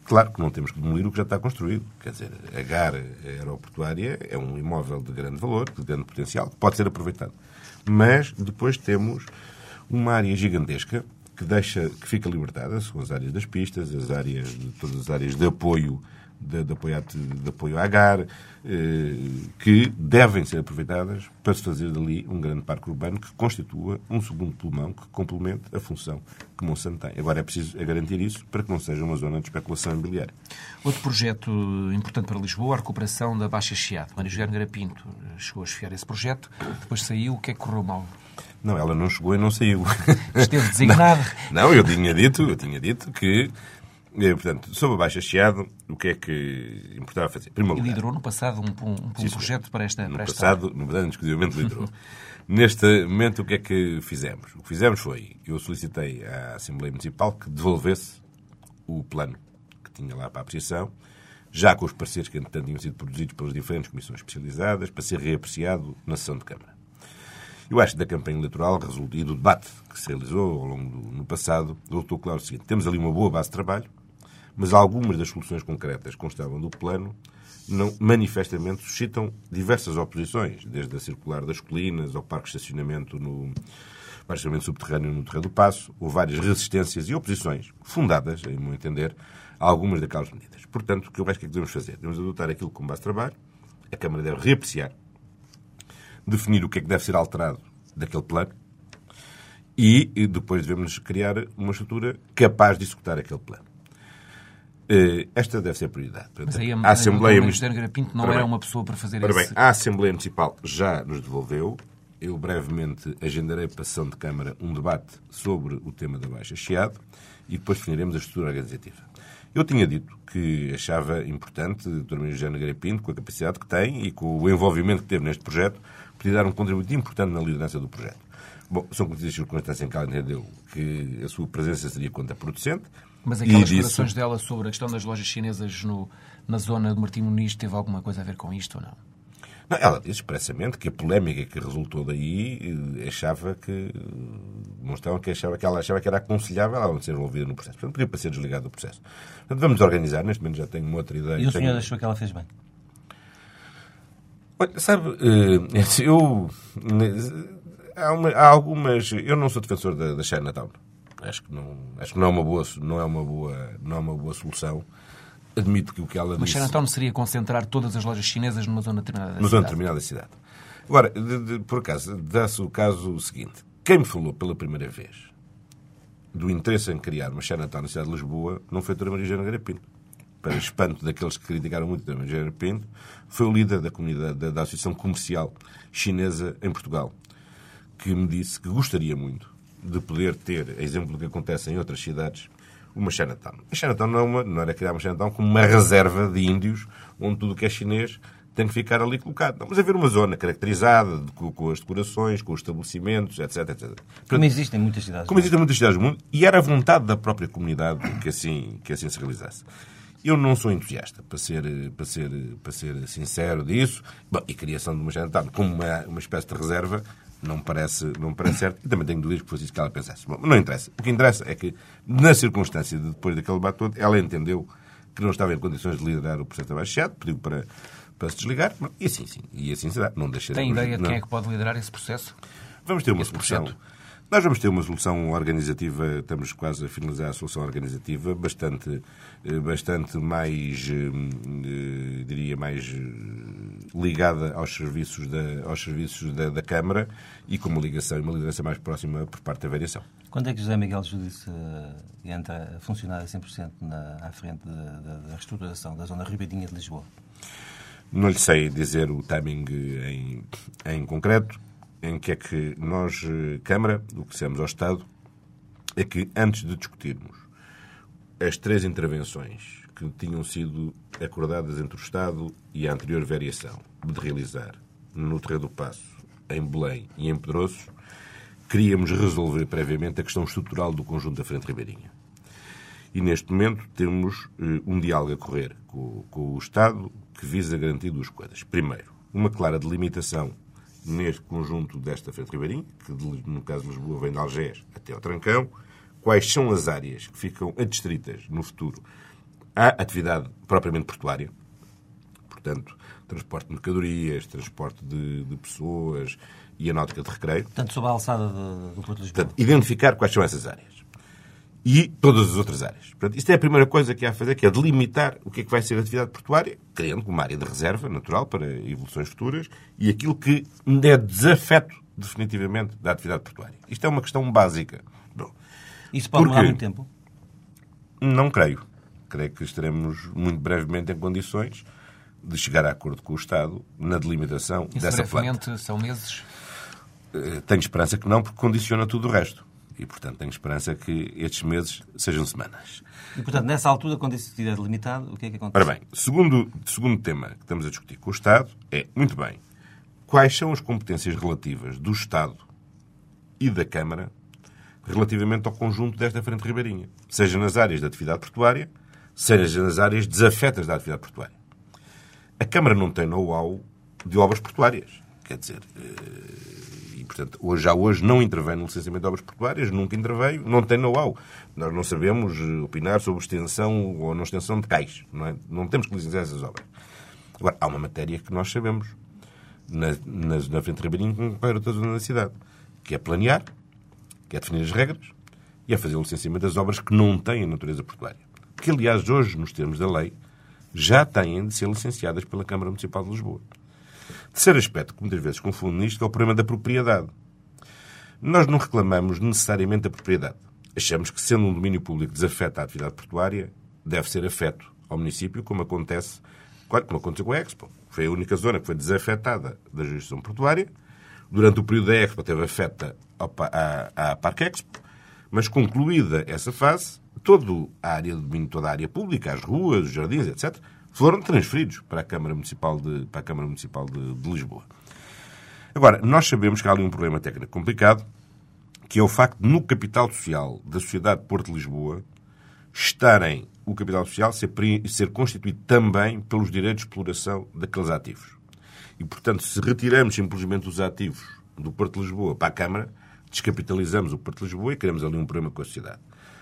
Claro que não temos que demolir o que já está construído. Quer dizer, a GAR aeroportuária é um imóvel de grande valor, de grande potencial, que pode ser aproveitado. Mas depois temos uma área gigantesca que deixa, que fica libertada, são as áreas das pistas, as áreas, todas as áreas de apoio de, de, apoio, de apoio à GAR, que devem ser aproveitadas para se fazer dali um grande parque urbano que constitua um segundo pulmão que complemente a função que Monsanto tem. Agora é preciso garantir isso para que não seja uma zona de especulação imobiliária. Outro projeto importante para Lisboa, a recuperação da Baixa Chiado. José Nogueira Pinto chegou a esfiar esse projeto, depois saiu, o que é que correu mal? Não, ela não chegou e não saiu. Esteve designada. Não, não, eu tinha dito, eu tinha dito que e, portanto, sobre a Baixa Chiado, o que é que importava fazer? Primeiro e liderou no passado um, um, um projeto para esta. No para passado, no passado, indiscutivelmente liderou. Neste momento, o que é que fizemos? O que fizemos foi, eu solicitei à Assembleia Municipal que devolvesse o plano que tinha lá para a apreciação, já com os parceiros que, entretanto, tinham sido produzidos pelas diferentes comissões especializadas, para ser reapreciado na sessão de Câmara. Eu acho que da campanha eleitoral e do debate que se realizou ao longo do no passado, resultou claro o seguinte: temos ali uma boa base de trabalho, mas algumas das soluções concretas que constavam do plano não, manifestamente suscitam diversas oposições, desde a circular das colinas ao parque de estacionamento no estacionamento subterrâneo no Terreiro do Passo. Houve várias resistências e oposições fundadas, em meu entender, a algumas daquelas medidas. Portanto, o que eu acho que é que devemos fazer? Devemos adotar aquilo como base de trabalho, a Câmara deve reapreciar, definir o que é que deve ser alterado daquele plano e depois devemos criar uma estrutura capaz de executar aquele plano. Eh, esta deve ser a prioridade. Mas aí a, a Assembleia Municipal Pinto não era bem, uma pessoa para fazer isso. Bem, a Assembleia Municipal já nos devolveu. Eu brevemente agendarei para a sessão de Câmara um debate sobre o tema da Baixa Chiado e depois definiremos a estrutura organizativa. Eu tinha dito que achava importante o Dr. Ministro Garapinto, com a capacidade que tem e com o envolvimento que teve neste projeto, podia dar um contributo importante na liderança do projeto. Bom, são conhecidas circunstâncias em que ela entendeu que a sua presença seria contraproducente. Mas aquelas declarações dela sobre a questão das lojas chinesas no, na zona do Martim Muniz teve alguma coisa a ver com isto ou não? Não, ela disse expressamente que a polémica que resultou daí eh, achava que mostrava que achava que ela achava que era aconselhável ela não ser envolvida no processo. Portanto, podia para ser desligada do processo. Portanto, vamos organizar. Neste momento já tenho uma outra ideia. E o senhor tenho... achou que ela fez bem? Olha, sabe, eh, eu há, uma, há, algumas. Eu não sou defensor da, da Chinatown. Acho que não, acho que não é uma boa, não é uma boa, não é uma boa solução. Admito que o que ela Mas disse. Mas Chinatown seria concentrar todas as lojas chinesas numa zona determinada da numa cidade. zona determinada da cidade. Agora, de, de, por acaso, dá-se o caso seguinte: quem me falou pela primeira vez do interesse em criar uma Chinatown na cidade de Lisboa não foi a Dra. Maria Eugênia Garapinto. Para espanto daqueles que criticaram muito a Dra. Maria Garapinto, foi o líder da comunidade da, da Associação Comercial Chinesa em Portugal, que me disse que gostaria muito de poder ter, a exemplo do que acontece em outras cidades, uma Chinatown. A Chinatown não, é uma, não era criar uma Chinatown como uma reserva de índios, onde tudo o que é chinês tem que ficar ali colocado. Não, mas haver uma zona caracterizada de, com, com, as decorações, com os estabelecimentos, etc. etc. Portanto, como existem muitas cidades. Como existem muitas cidades do mundo, e era a vontade da própria comunidade que assim, que assim se realizasse. Eu não sou entusiasta, para ser, para ser, para ser sincero disso. Bom, e criação de uma Chinatown como uma, uma espécie de reserva não parece, não parece certo. E também tenho dúvidas que fosse isso que ela pensasse. Bom, não interessa. O que interessa é que, na circunstância de depois daquele debate todo, ela entendeu que não estava em condições de liderar o processo abaixado, pediu para, para se desligar, e assim sim, e assim será. Não Tem ideia de quem é que pode liderar esse processo? Vamos ter uma esse solução. Projeto? Nós vamos ter uma solução organizativa, estamos quase a finalizar a solução organizativa, bastante, bastante mais, diria, mais ligada aos serviços, da, aos serviços da, da Câmara e com uma ligação e uma liderança mais próxima por parte da variação. Quando é que José Miguel Judice entra a funcionar a 100% na, à frente da, da, da reestruturação da zona ribeirinha de Lisboa? Não lhe sei dizer o timing em, em concreto em que é que nós, Câmara, o que dissemos ao Estado, é que antes de discutirmos as três intervenções que tinham sido acordadas entre o Estado e a anterior variação de realizar no Terreiro do Passo, em Belém e em Pedroço, queríamos resolver previamente a questão estrutural do conjunto da Frente Ribeirinha. E neste momento temos eh, um diálogo a correr com, com o Estado que visa garantir duas coisas. Primeiro, uma clara delimitação neste conjunto desta Frente Ribeirinha, que no caso de Lisboa vem de Algés até ao Trancão, quais são as áreas que ficam adstritas no futuro à atividade propriamente portuária, portanto, transporte de mercadorias, transporte de, de pessoas e a náutica de recreio. Portanto, sob a alçada do Porto de Lisboa. Portanto, identificar quais são essas áreas. E todas as outras áreas. Portanto, isto é a primeira coisa que há a fazer, que é delimitar o que é que vai ser a atividade portuária, criando uma área de reserva natural para evoluções futuras, e aquilo que é desafeto definitivamente da atividade portuária. Isto é uma questão básica. Bom, Isso pode demorar muito tempo? não creio. Creio que estaremos muito brevemente em condições de chegar a acordo com o Estado na delimitação Isso dessa planta. brevemente são meses. Eh, Tenho esperança que não, porque condiciona tudo o resto. E, portanto, tenho esperança que estes meses sejam semanas. E, portanto, nessa altura, quando isso estiver delimitado, o que é que acontece? Ora bem, segundo, segundo tema que estamos a discutir com o Estado é, muito bem, quais são as competências relativas do Estado e da Câmara relativamente ao conjunto desta frente ribeirinha? Seja nas áreas da atividade portuária, seja nas áreas desafetas da atividade portuária. A Câmara não tem know-how de obras portuárias. Quer dizer, eh, portanto, hoje, já hoje não intervém no licenciamento de obras portuárias, nunca interveio, não tem know-how. Nós não sabemos eh, opinar sobre extensão ou não extensão de cais. Não, é? não temos que licenciar essas obras. Agora, há uma matéria que nós sabemos na, na, na frente ribeirinha como em qualquer outra zona da cidade, que é planear, que é definir as regras e é fazer o licenciamento das obras que não têm a natureza portuária. Que, aliás, hoje, nos termos da lei, já têm de ser licenciadas pela Câmara Municipal de Lisboa. Terceiro aspecto que muitas vezes confundo nisto é o problema da propriedade. Nós não reclamamos necessariamente a propriedade. Achamos que, sendo um domínio público desafeta a atividade portuária, deve ser afeto ao município, como acontece, como aconteceu com a Expo. Foi a única zona que foi desafetada da jurisdição portuária. Durante o período da Expo teve afeta à, à Parque Expo, mas concluída essa fase, toda a área de domínio, toda a área pública, as ruas, os jardins, etc., foram transferidos para a Câmara Municipal de, para a Câmara Municipal de, de Lisboa. Agora, nós sabemos que há ali um problema técnico complicado, que é o facto de, no capital social da Sociedade de Porto de Lisboa, estarem o capital social ser, ser constituído também pelos direitos de exploração daqueles ativos. E, portanto, se retiramos simplesmente os ativos do Porto de Lisboa para a Câmara, descapitalizamos o Porto de Lisboa e criamos ali um problema com a sociedade.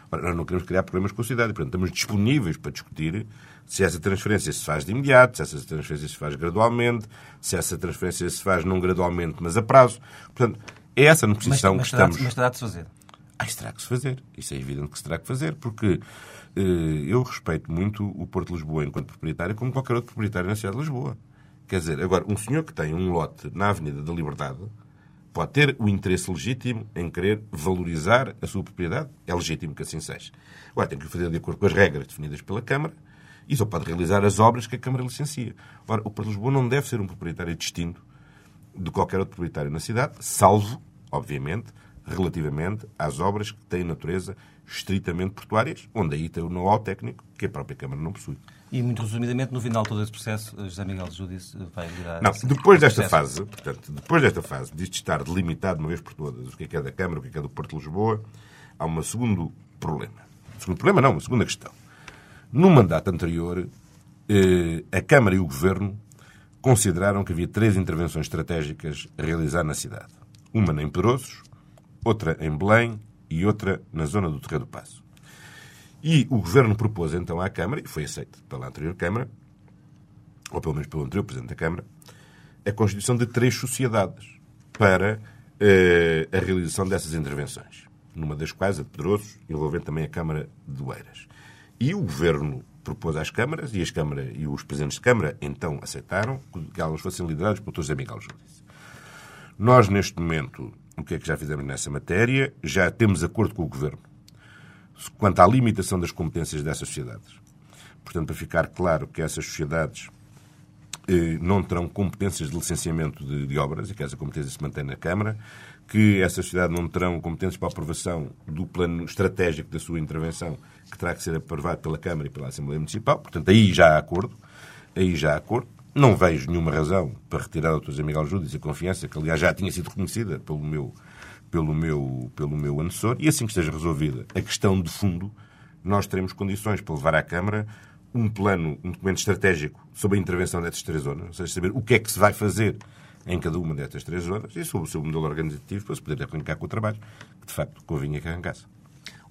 Ora, nós não queremos criar problemas com a sociedade, portanto, estamos disponíveis para discutir se essa transferência se faz de imediato, se essa transferência se faz gradualmente, se essa transferência se faz não gradualmente, mas a prazo. Portanto, é essa mas, que estamos. mas terá de se fazer. Ah, isso terá que se fazer. Isso é evidente que se terá que fazer, porque eh, eu respeito muito o Porto de Lisboa enquanto proprietário, como qualquer outro proprietário na cidade de Lisboa. Quer dizer, agora, um senhor que tem um lote na Avenida da Liberdade pode ter o interesse legítimo em querer valorizar a sua propriedade. É legítimo que assim seja. Agora, tem que o fazer de acordo com as regras definidas pela Câmara e só pode realizar as obras que a Câmara licencia. Ora, o Porto de Lisboa não deve ser um proprietário distinto de qualquer outro proprietário na cidade, salvo, obviamente, relativamente às obras que têm natureza estritamente portuárias, onde aí tem o know-how técnico que a própria Câmara não possui. E, muito resumidamente, no final de todo esse processo, José Miguel Júdice vai liderar... Não, esse depois desta processo. fase, portanto, depois desta fase, disto estar delimitado de uma vez por todas o que é que é da Câmara, o que é que é do Porto de Lisboa, há um segundo problema. Segundo problema, não, uma segunda questão. No mandato anterior, eh, a Câmara e o Governo consideraram que havia três intervenções estratégicas a realizar na cidade. Uma em Pedroços, outra em Belém e outra na zona do Terreiro do Passo. E o Governo propôs então à Câmara, e foi aceito pela anterior Câmara, ou pelo menos pelo anterior Presidente da Câmara, a constituição de três sociedades para eh, a realização dessas intervenções. Numa das quais, a de Pedroços, envolvendo também a Câmara de Oeiras. E o Governo propôs às câmaras, e as câmaras e os presidentes de Câmara então aceitaram que elas fossem lideradas pelo Dr. José Miguel Júdice. Nós, neste momento, o que é que já fizemos nessa matéria? Já temos acordo com o Governo quanto à limitação das competências dessas sociedades. Portanto, para ficar claro que essas sociedades eh, não terão competências de licenciamento de, de obras e que essa competência se mantém na Câmara, que essa sociedade não terão competências para a aprovação do plano estratégico da sua intervenção, que terá que ser aprovado pela Câmara e pela Assembleia Municipal. Portanto, aí já há acordo. Aí já há acordo. Não vejo nenhuma razão para retirar ao Dr. Miguel Júdice a confiança, que aliás já tinha sido reconhecida pelo meu, pelo meu, pelo meu antecessor. E assim que esteja resolvida a questão de fundo, nós teremos condições para levar à Câmara um plano, um documento estratégico sobre a intervenção destas três zonas, ou seja, saber o que é que se vai fazer em cada uma destas três zonas e sobre o seu modelo organizativo para se poder arrancar com o trabalho, que de facto convinha que arrancasse.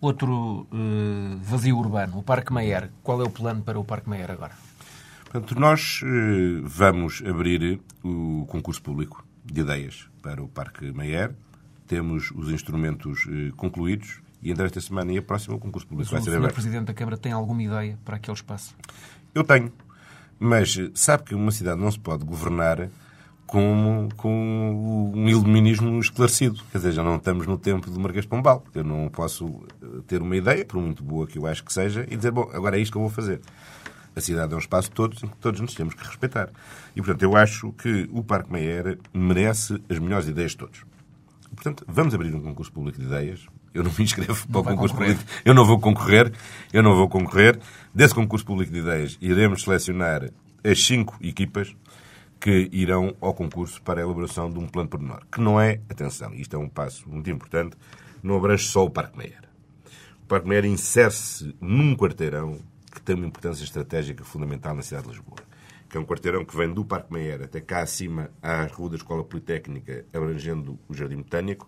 Outro uh, vazio urbano, o Parque Meyer. Qual é o plano para o Parque Meyer agora? Portanto, nós uh, vamos abrir o concurso público de ideias para o Parque Meyer. Temos os instrumentos uh, concluídos e entre esta semana e a próxima o concurso público Mas vai o ser Sr. aberto. Presidente da Câmara tem alguma ideia para aquele espaço? Eu tenho. Mas sabe que uma cidade não se pode governar com, com um iluminismo esclarecido. Quer dizer, já não estamos no tempo do Marquês de Pombal. Eu não posso eh, ter uma ideia, por muito boa que eu acho que seja, e dizer, bom, agora é isto que eu vou fazer. A cidade é um espaço de todos em que todos nos temos que respeitar. E, portanto, eu acho que o Parque Meyer merece as melhores ideias de todos. E, portanto, vamos abrir um concurso público de ideias. Eu não me inscrevo para o concurso concorrer. público. Eu não vou concorrer. Eu não vou concorrer. Desse concurso público de ideias, iremos selecionar as cinco equipas que irão ao concurso para a elaboração de um plano pormenor. Que não é, atenção, isto é um passo muito importante, não abrange só o Parque Meyer. O Parque Meyer insere-se num quarteirão que tem uma importância estratégica fundamental na cidade de Lisboa. Que é um quarteirão que vem do Parque Meyer até cá acima à Rua da Escola Politécnica, abrangendo o Jardim Botânico,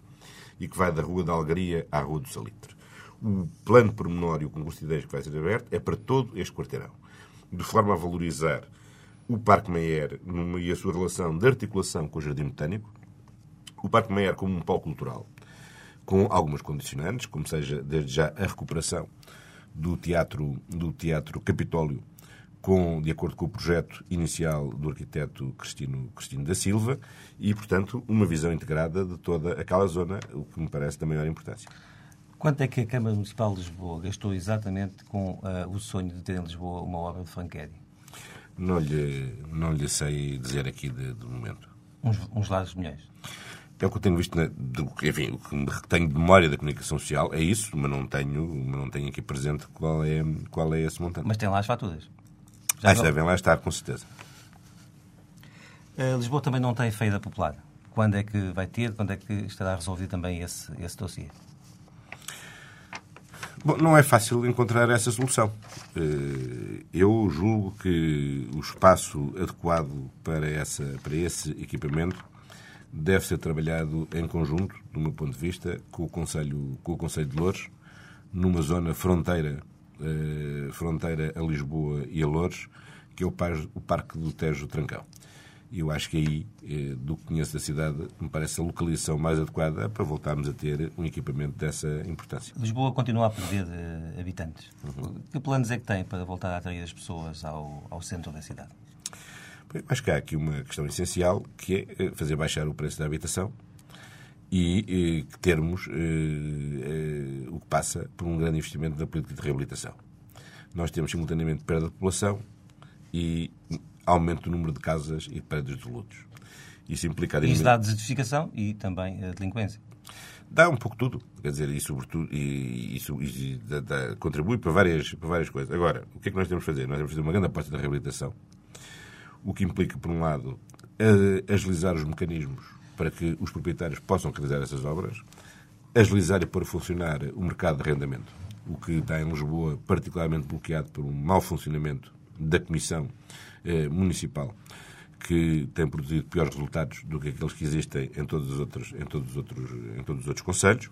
e que vai da Rua da Algaria à Rua do Salitre. O plano pormenor e o concurso de ideias que vai ser aberto é para todo este quarteirão. De forma a valorizar o Parque Meyer e a sua relação de articulação com o Jardim Botânico, o Parque Meyer como um polo cultural, com algumas condicionantes, como seja desde já a recuperação do teatro, do teatro Capitólio, com, de acordo com o projeto inicial do arquiteto Cristino, Cristino da Silva, e, portanto, uma visão integrada de toda aquela zona, o que me parece da maior importância. Quanto é que a Câmara Municipal de Lisboa gastou exatamente com ah, o sonho de ter em Lisboa uma obra de Franqueri? Não lhe, não lhe sei dizer aqui de, de momento. Uns, uns largos milhões. É o que eu tenho visto, na, do, enfim, o que tenho de memória da comunicação social é isso, mas não tenho, mas não tenho aqui presente qual é, qual é esse montante. Mas tem lá as faturas. Já Ah, devem lá estar, com certeza. Ah, Lisboa também não tem feira popular. Quando é que vai ter? Quando é que estará resolvido também esse, esse dossiê? Bom, não é fácil encontrar essa solução. Eh, Eu julgo que o espaço adequado para, essa, para esse equipamento deve ser trabalhado em conjunto, do meu ponto de vista, com o Conselho, com o Conselho de Louros, numa zona fronteira, eh, fronteira a Lisboa e a Louros, que é o Parque do Tejo Trancão. E eu acho que aí, eh, do que conheço da cidade, me parece a localização mais adequada para voltarmos a ter um equipamento dessa importância. Lisboa continua a perder eh, habitantes. Que planos é que tem para voltar a atrair as pessoas ao, ao centro da cidade? Bem, Acho que há aqui uma questão essencial que é eh, fazer baixar o preço da habitação e eh, termos eh, eh, o que passa por um grande investimento na política de reabilitação. Nós temos simultaneamente perda de população e aumento do número de casas e prédios de lutos. Isso implica Isso dá desertificação e também a delinquência. Dá um pouco tudo. Quer dizer, e sobretudo, e, isso, isso dá- dá- contribui para várias, para várias coisas. Agora, o que é que nós temos de fazer? Nós temos de fazer uma grande aposta da reabilitação, o que implica, por um lado, a- agilizar os mecanismos para que os proprietários possam realizar essas obras, agilizar e pôr a funcionar o mercado de arrendamento, o que está em Lisboa particularmente bloqueado por um mau funcionamento da Comissão eh, Municipal, que tem produzido piores resultados do que aqueles que existem em todos os outros, em todos os outros, em todos os outros conselhos.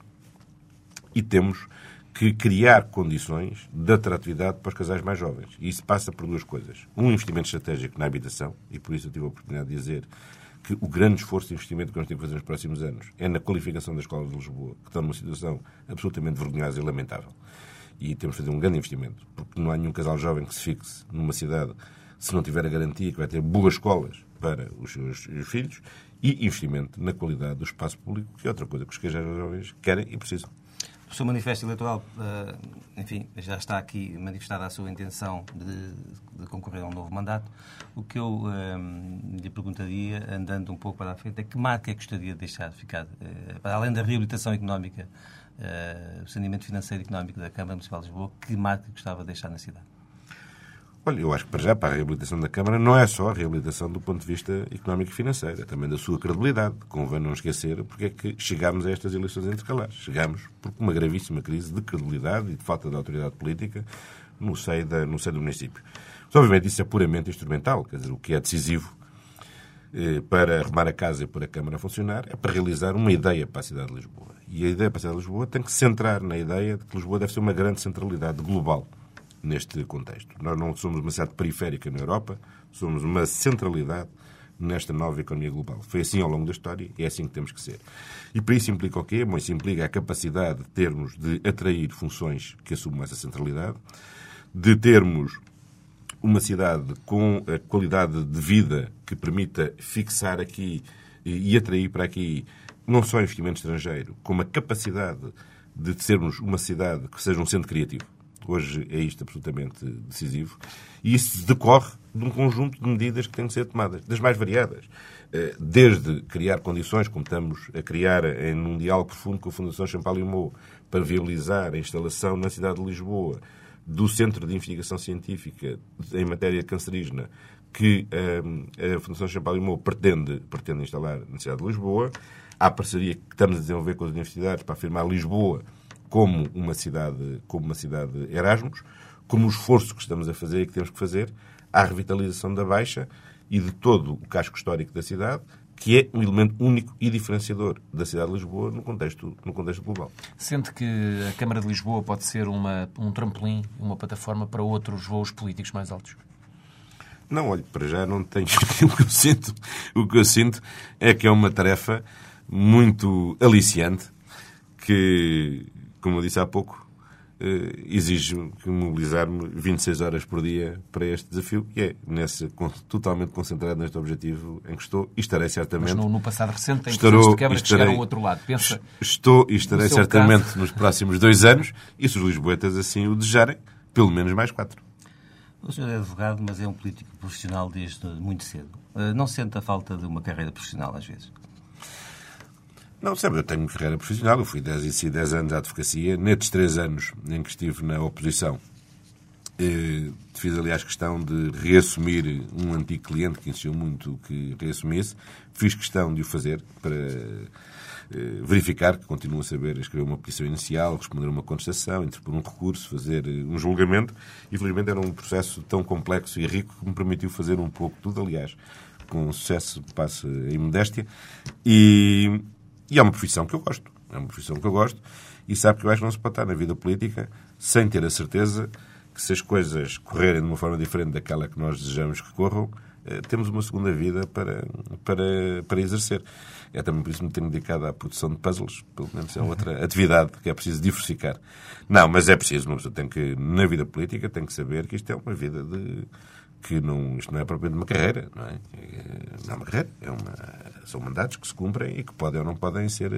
E temos que criar condições de atratividade para os casais mais jovens. E isso passa por duas coisas. Um investimento estratégico na habitação, e por isso eu tive a oportunidade de dizer que o grande esforço de investimento que nós temos que fazer nos próximos anos é na qualificação das escolas de Lisboa, que estão numa situação absolutamente vergonhosa e lamentável. E temos de fazer um grande investimento, porque não há nenhum casal jovem que se fixe numa cidade se não tiver a garantia que vai ter boas escolas para os seus os filhos e investimento na qualidade do espaço público, que é outra coisa que os casais jovens querem e precisam. o seu manifesto eleitoral, uh, enfim, já está aqui manifestada a sua intenção de, de concorrer a um novo mandato. O que eu uh, lhe perguntaria, andando um pouco para a frente, é que marca é que gostaria de deixar ficar, uh, para além da reabilitação económica, o saneamento financeiro e económico da Câmara Municipal de Lisboa, que marca gostava de deixar na cidade? Olha, eu acho que para já, para a reabilitação da Câmara, não é só a reabilitação do ponto de vista económico e financeiro, é também da sua credibilidade. Convém não esquecer porque é que chegámos a estas eleições intercalares. Chegámos por uma gravíssima crise de credibilidade e de falta de autoridade política no seio, da, no seio do município. Mas, obviamente, isso é puramente instrumental, quer dizer, o que é decisivo eh, para arrumar a casa e pôr a Câmara a funcionar é para realizar uma ideia para a cidade de Lisboa. E a ideia para a cidade de Lisboa tem que se centrar na ideia de que Lisboa deve ser uma grande centralidade global neste contexto. Nós não somos uma cidade periférica na Europa, somos uma centralidade nesta nova economia global. Foi assim ao longo da história e é assim que temos que ser. E para isso implica o quê? Bom, isso implica a capacidade de termos de atrair funções que assumam essa centralidade, de termos uma cidade com a qualidade de vida que permita fixar aqui e atrair para aqui não só investimento estrangeiro, como a capacidade de sermos uma cidade que seja um centro criativo. Hoje é isto absolutamente decisivo. E isso decorre de um conjunto de medidas que têm que ser tomadas, das mais variadas. Eh, desde criar condições, como estamos a criar em um diálogo profundo com a Fundação Champalimau, para viabilizar a instalação na cidade de Lisboa do Centro de Investigação Científica em matéria cancerígena que eh, a Fundação Champalimau pretende, pretende instalar na cidade de Lisboa. Há parceria que estamos a desenvolver com as universidades para afirmar Lisboa como uma cidade, como uma cidade Erasmus, como o esforço que estamos a fazer e que temos que fazer à revitalização da Baixa e de todo o casco histórico da cidade, que é um elemento único e diferenciador da cidade de Lisboa no contexto, no contexto global. Sente que a Câmara de Lisboa pode ser uma, um trampolim, uma plataforma para outros voos políticos mais altos? Não, olha, para já não tenho. o que eu sinto, o que eu sinto é que é uma tarefa muito aliciante que como eu disse há pouco, eh, exijo mobilizar-me 26 horas por dia para este desafio e é nesse, totalmente concentrado neste objetivo em que estou e estarei certamente... Mas no, no passado recente tem estarou, de quebra estarei, que ao outro lado. Pensa estou e estarei certamente caso. nos próximos dois anos e se os lisboetas assim o desejarem, pelo menos mais quatro. O senhor é advogado, mas é um político profissional desde muito cedo. Eh, não sente a falta de uma carreira profissional às vezes? Não, sabe, eu tenho carreira profissional, eu fui 10 e 10 anos à advocacia. Nestes 3 anos em que estive na oposição, eh, fiz, aliás, questão de reassumir um antigo cliente que insistiu muito que reassumisse. Fiz questão de o fazer para eh, verificar que continuo a saber escrever uma petição inicial, responder uma contestação, interpor um recurso, fazer eh, um julgamento. E, felizmente, era um processo tão complexo e rico que me permitiu fazer um pouco tudo, aliás, com sucesso, passa em modéstia. E, e é uma profissão que eu gosto. É uma profissão que eu gosto. E sabe que eu acho que não se pode estar na vida política sem ter a certeza que se as coisas correrem de uma forma diferente daquela que nós desejamos que corram, eh, temos uma segunda vida para, para, para exercer. É também por isso que me tenho dedicado à produção de puzzles, pelo menos é outra atividade que é preciso diversificar. Não, mas é preciso, uma pessoa tem que, na vida política, tem que saber que isto é uma vida de que não, isto não é propriamente uma carreira, não é? Não é uma carreira, é uma, são mandatos que se cumprem e que podem ou não podem ser,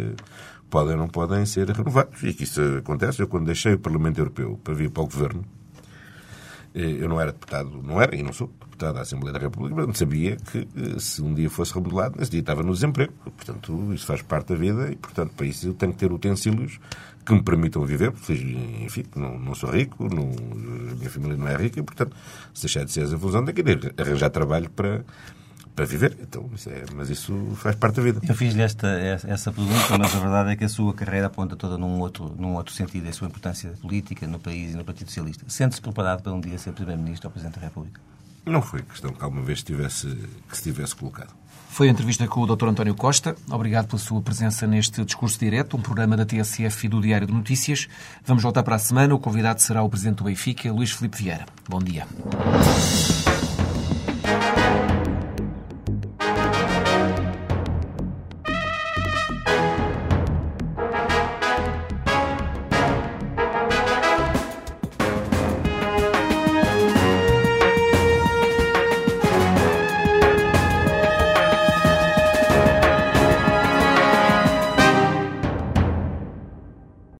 podem ou não podem ser renovados. E que isso acontece. Eu, quando deixei o Parlamento Europeu para vir para o Governo, eh, eu não era deputado, não era e não sou deputado da Assembleia da República, não sabia que eh, se um dia fosse remodelado, nesse dia estava no desemprego. Portanto, isso faz parte da vida e, portanto, para isso eu tenho que ter utensílios que me permitam viver, porque, enfim, não, não sou rico, não, a minha família não é rica, e, portanto, se deixar de ser essa função, tenho que arranjar trabalho para, para viver. Então, isso é, mas isso faz parte da vida. Eu fiz-lhe esta, essa pergunta, mas a verdade é que a sua carreira aponta toda num outro, num outro sentido, a sua importância política no país e no Partido Socialista. Sente-se preparado para um dia ser Primeiro-Ministro ou Presidente da República? Não foi questão que alguma vez tivesse, que se tivesse colocado. Foi a entrevista com o Dr. António Costa. Obrigado pela sua presença neste Discurso Direto, um programa da TSF e do Diário de Notícias. Vamos voltar para a semana. O convidado será o Presidente do Benfica, Luís Filipe Vieira. Bom dia.